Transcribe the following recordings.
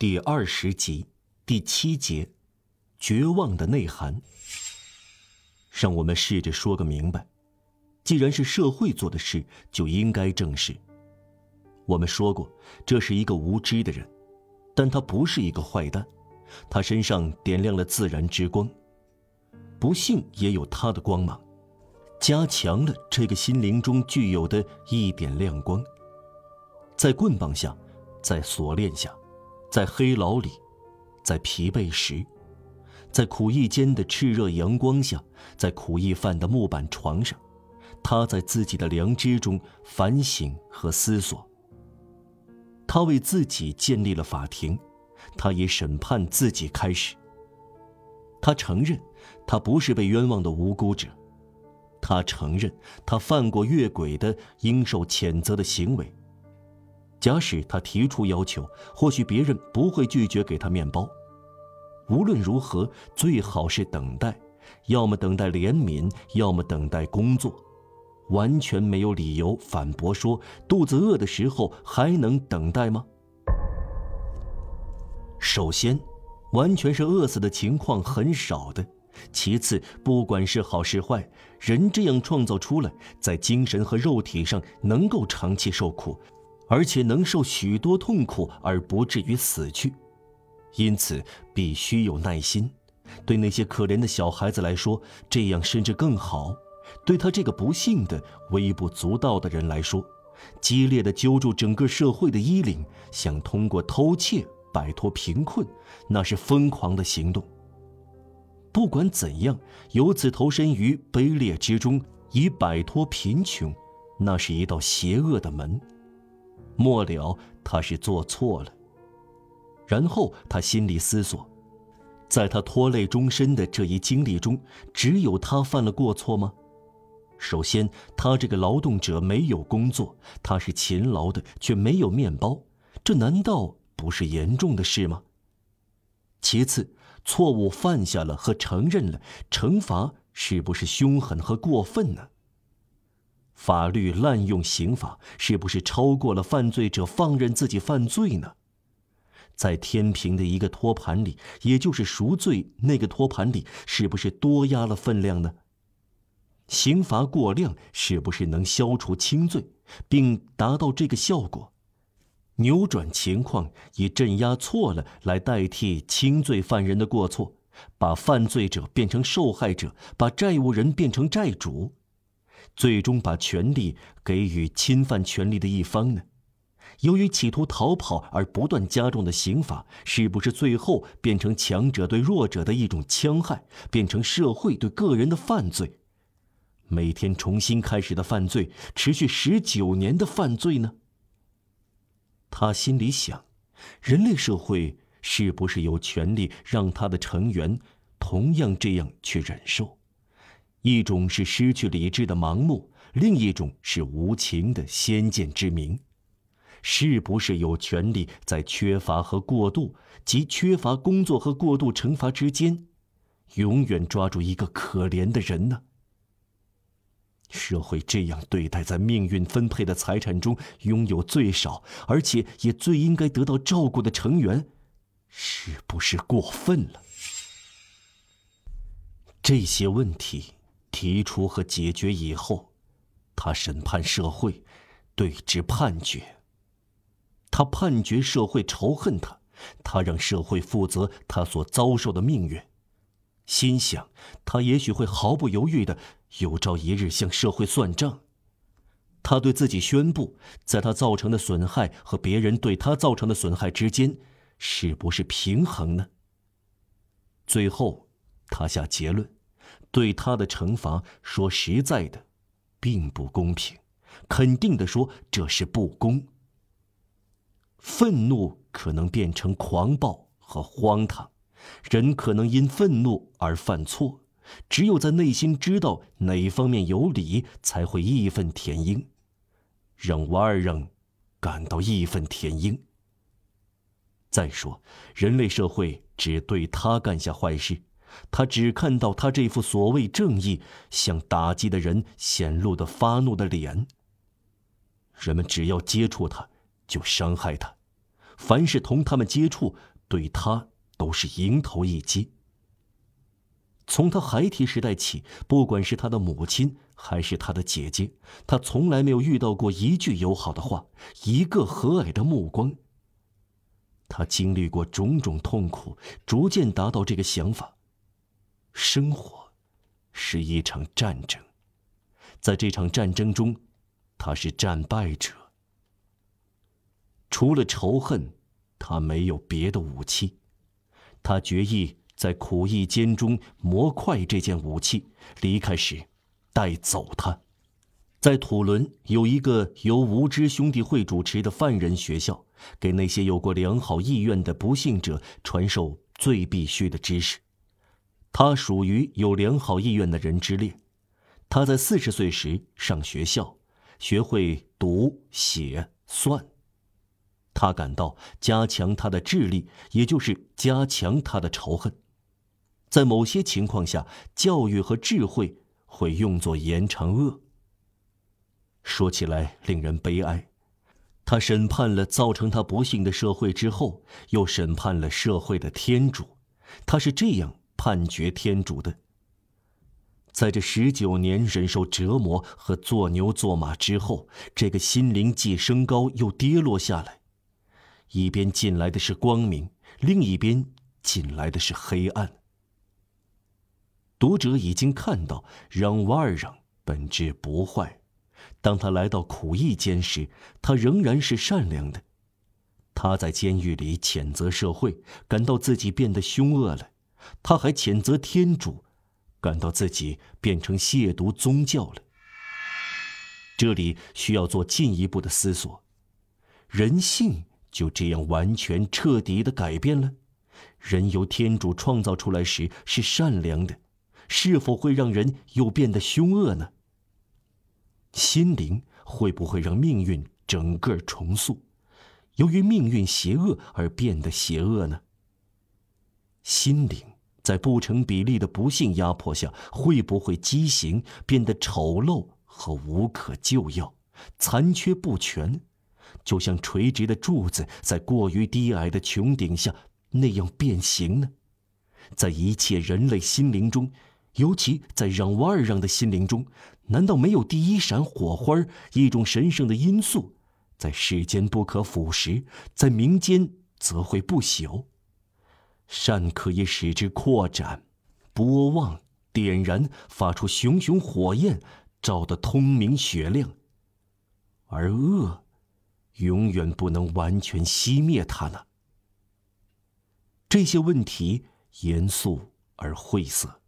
第二十集第七节，绝望的内涵。让我们试着说个明白：既然是社会做的事，就应该正视。我们说过，这是一个无知的人，但他不是一个坏蛋，他身上点亮了自然之光。不幸也有他的光芒，加强了这个心灵中具有的一点亮光。在棍棒下，在锁链下，在黑牢里，在疲惫时，在苦役间的炽热阳光下，在苦役犯的木板床上，他在自己的良知中反省和思索。他为自己建立了法庭，他以审判自己开始。他承认，他不是被冤枉的无辜者，他承认他犯过越轨的、应受谴责的行为。假使他提出要求，或许别人不会拒绝给他面包。无论如何，最好是等待，要么等待怜悯，要么等待工作。完全没有理由反驳说，肚子饿的时候还能等待吗？首先，完全是饿死的情况很少的；其次，不管是好是坏，人这样创造出来，在精神和肉体上能够长期受苦，而且能受许多痛苦而不至于死去，因此必须有耐心。对那些可怜的小孩子来说，这样甚至更好。对他这个不幸的、微不足道的人来说，激烈的揪住整个社会的衣领，想通过偷窃摆脱贫困，那是疯狂的行动。不管怎样，由此投身于卑劣之中，以摆脱贫穷，那是一道邪恶的门。末了，他是做错了。然后他心里思索，在他拖累终身的这一经历中，只有他犯了过错吗？首先，他这个劳动者没有工作，他是勤劳的，却没有面包，这难道不是严重的事吗？其次，错误犯下了和承认了，惩罚是不是凶狠和过分呢？法律滥用刑法是不是超过了犯罪者放任自己犯罪呢？在天平的一个托盘里，也就是赎罪那个托盘里，是不是多压了分量呢？刑罚过量是不是能消除轻罪，并达到这个效果？扭转情况，以镇压错了来代替轻罪犯人的过错，把犯罪者变成受害者，把债务人变成债主，最终把权力给予侵犯权利的一方呢？由于企图逃跑而不断加重的刑罚，是不是最后变成强者对弱者的一种戕害，变成社会对个人的犯罪？每天重新开始的犯罪，持续十九年的犯罪呢？他心里想：人类社会是不是有权利让他的成员同样这样去忍受？一种是失去理智的盲目，另一种是无情的先见之明。是不是有权利在缺乏和过度，及缺乏工作和过度惩罚之间，永远抓住一个可怜的人呢？社会这样对待在命运分配的财产中拥有最少，而且也最应该得到照顾的成员，是不是过分了？这些问题提出和解决以后，他审判社会，对之判决。他判决社会仇恨他，他让社会负责他所遭受的命运。心想，他也许会毫不犹豫的有朝一日向社会算账。他对自己宣布，在他造成的损害和别人对他造成的损害之间，是不是平衡呢？最后，他下结论：对他的惩罚，说实在的，并不公平。肯定的说，这是不公。愤怒可能变成狂暴和荒唐。人可能因愤怒而犯错，只有在内心知道哪一方面有理，才会义愤填膺，让瓦尔让感到义愤填膺。再说，人类社会只对他干下坏事，他只看到他这副所谓正义向打击的人显露的发怒的脸。人们只要接触他，就伤害他。凡是同他们接触，对他都是迎头一击。从他孩提时代起，不管是他的母亲还是他的姐姐，他从来没有遇到过一句友好的话，一个和蔼的目光。他经历过种种痛苦，逐渐达到这个想法：生活是一场战争，在这场战争中，他是战败者。除了仇恨，他没有别的武器。他决意。在苦役间中磨快这件武器，离开时带走它。在土伦有一个由无知兄弟会主持的犯人学校，给那些有过良好意愿的不幸者传授最必须的知识。他属于有良好意愿的人之列。他在四十岁时上学校，学会读写算。他感到加强他的智力，也就是加强他的仇恨。在某些情况下，教育和智慧会用作延长恶。说起来令人悲哀，他审判了造成他不幸的社会之后，又审判了社会的天主。他是这样判决天主的：在这十九年忍受折磨和做牛做马之后，这个心灵既升高又跌落下来，一边进来的是光明，另一边进来的是黑暗。读者已经看到，让瓦尔让本质不坏。当他来到苦役间时，他仍然是善良的。他在监狱里谴责社会，感到自己变得凶恶了；他还谴责天主，感到自己变成亵渎宗教了。这里需要做进一步的思索：人性就这样完全彻底的改变了？人由天主创造出来时是善良的。是否会让人又变得凶恶呢？心灵会不会让命运整个重塑，由于命运邪恶而变得邪恶呢？心灵在不成比例的不幸压迫下，会不会畸形，变得丑陋和无可救药，残缺不全，就像垂直的柱子在过于低矮的穹顶下那样变形呢？在一切人类心灵中。尤其在让瓦尔让的心灵中，难道没有第一闪火花一种神圣的因素，在世间不可腐蚀，在民间则会不朽。善可以使之扩展、波旺、点燃，发出熊熊火焰，照得通明雪亮。而恶，永远不能完全熄灭它了？这些问题严肃而晦涩。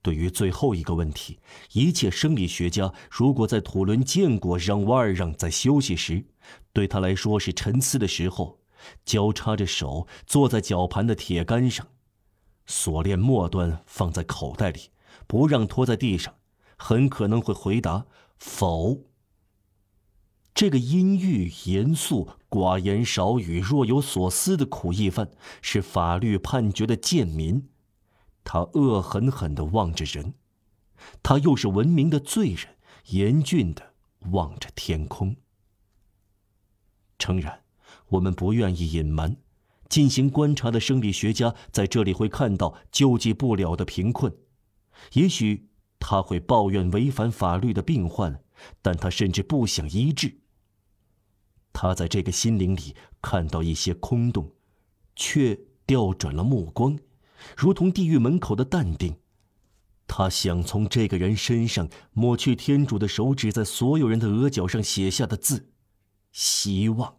对于最后一个问题，一切生理学家如果在土伦见过让瓦尔让在休息时，对他来说是沉思的时候，交叉着手坐在绞盘的铁杆上，锁链末端放在口袋里，不让拖在地上，很可能会回答否。这个阴郁、严肃、寡言少语、若有所思的苦役犯，是法律判决的贱民。他恶狠狠地望着人，他又是文明的罪人，严峻地望着天空。诚然，我们不愿意隐瞒，进行观察的生理学家在这里会看到救济不了的贫困。也许他会抱怨违反法律的病患，但他甚至不想医治。他在这个心灵里看到一些空洞，却调转了目光。如同地狱门口的淡定，他想从这个人身上抹去天主的手指在所有人的额角上写下的字：希望。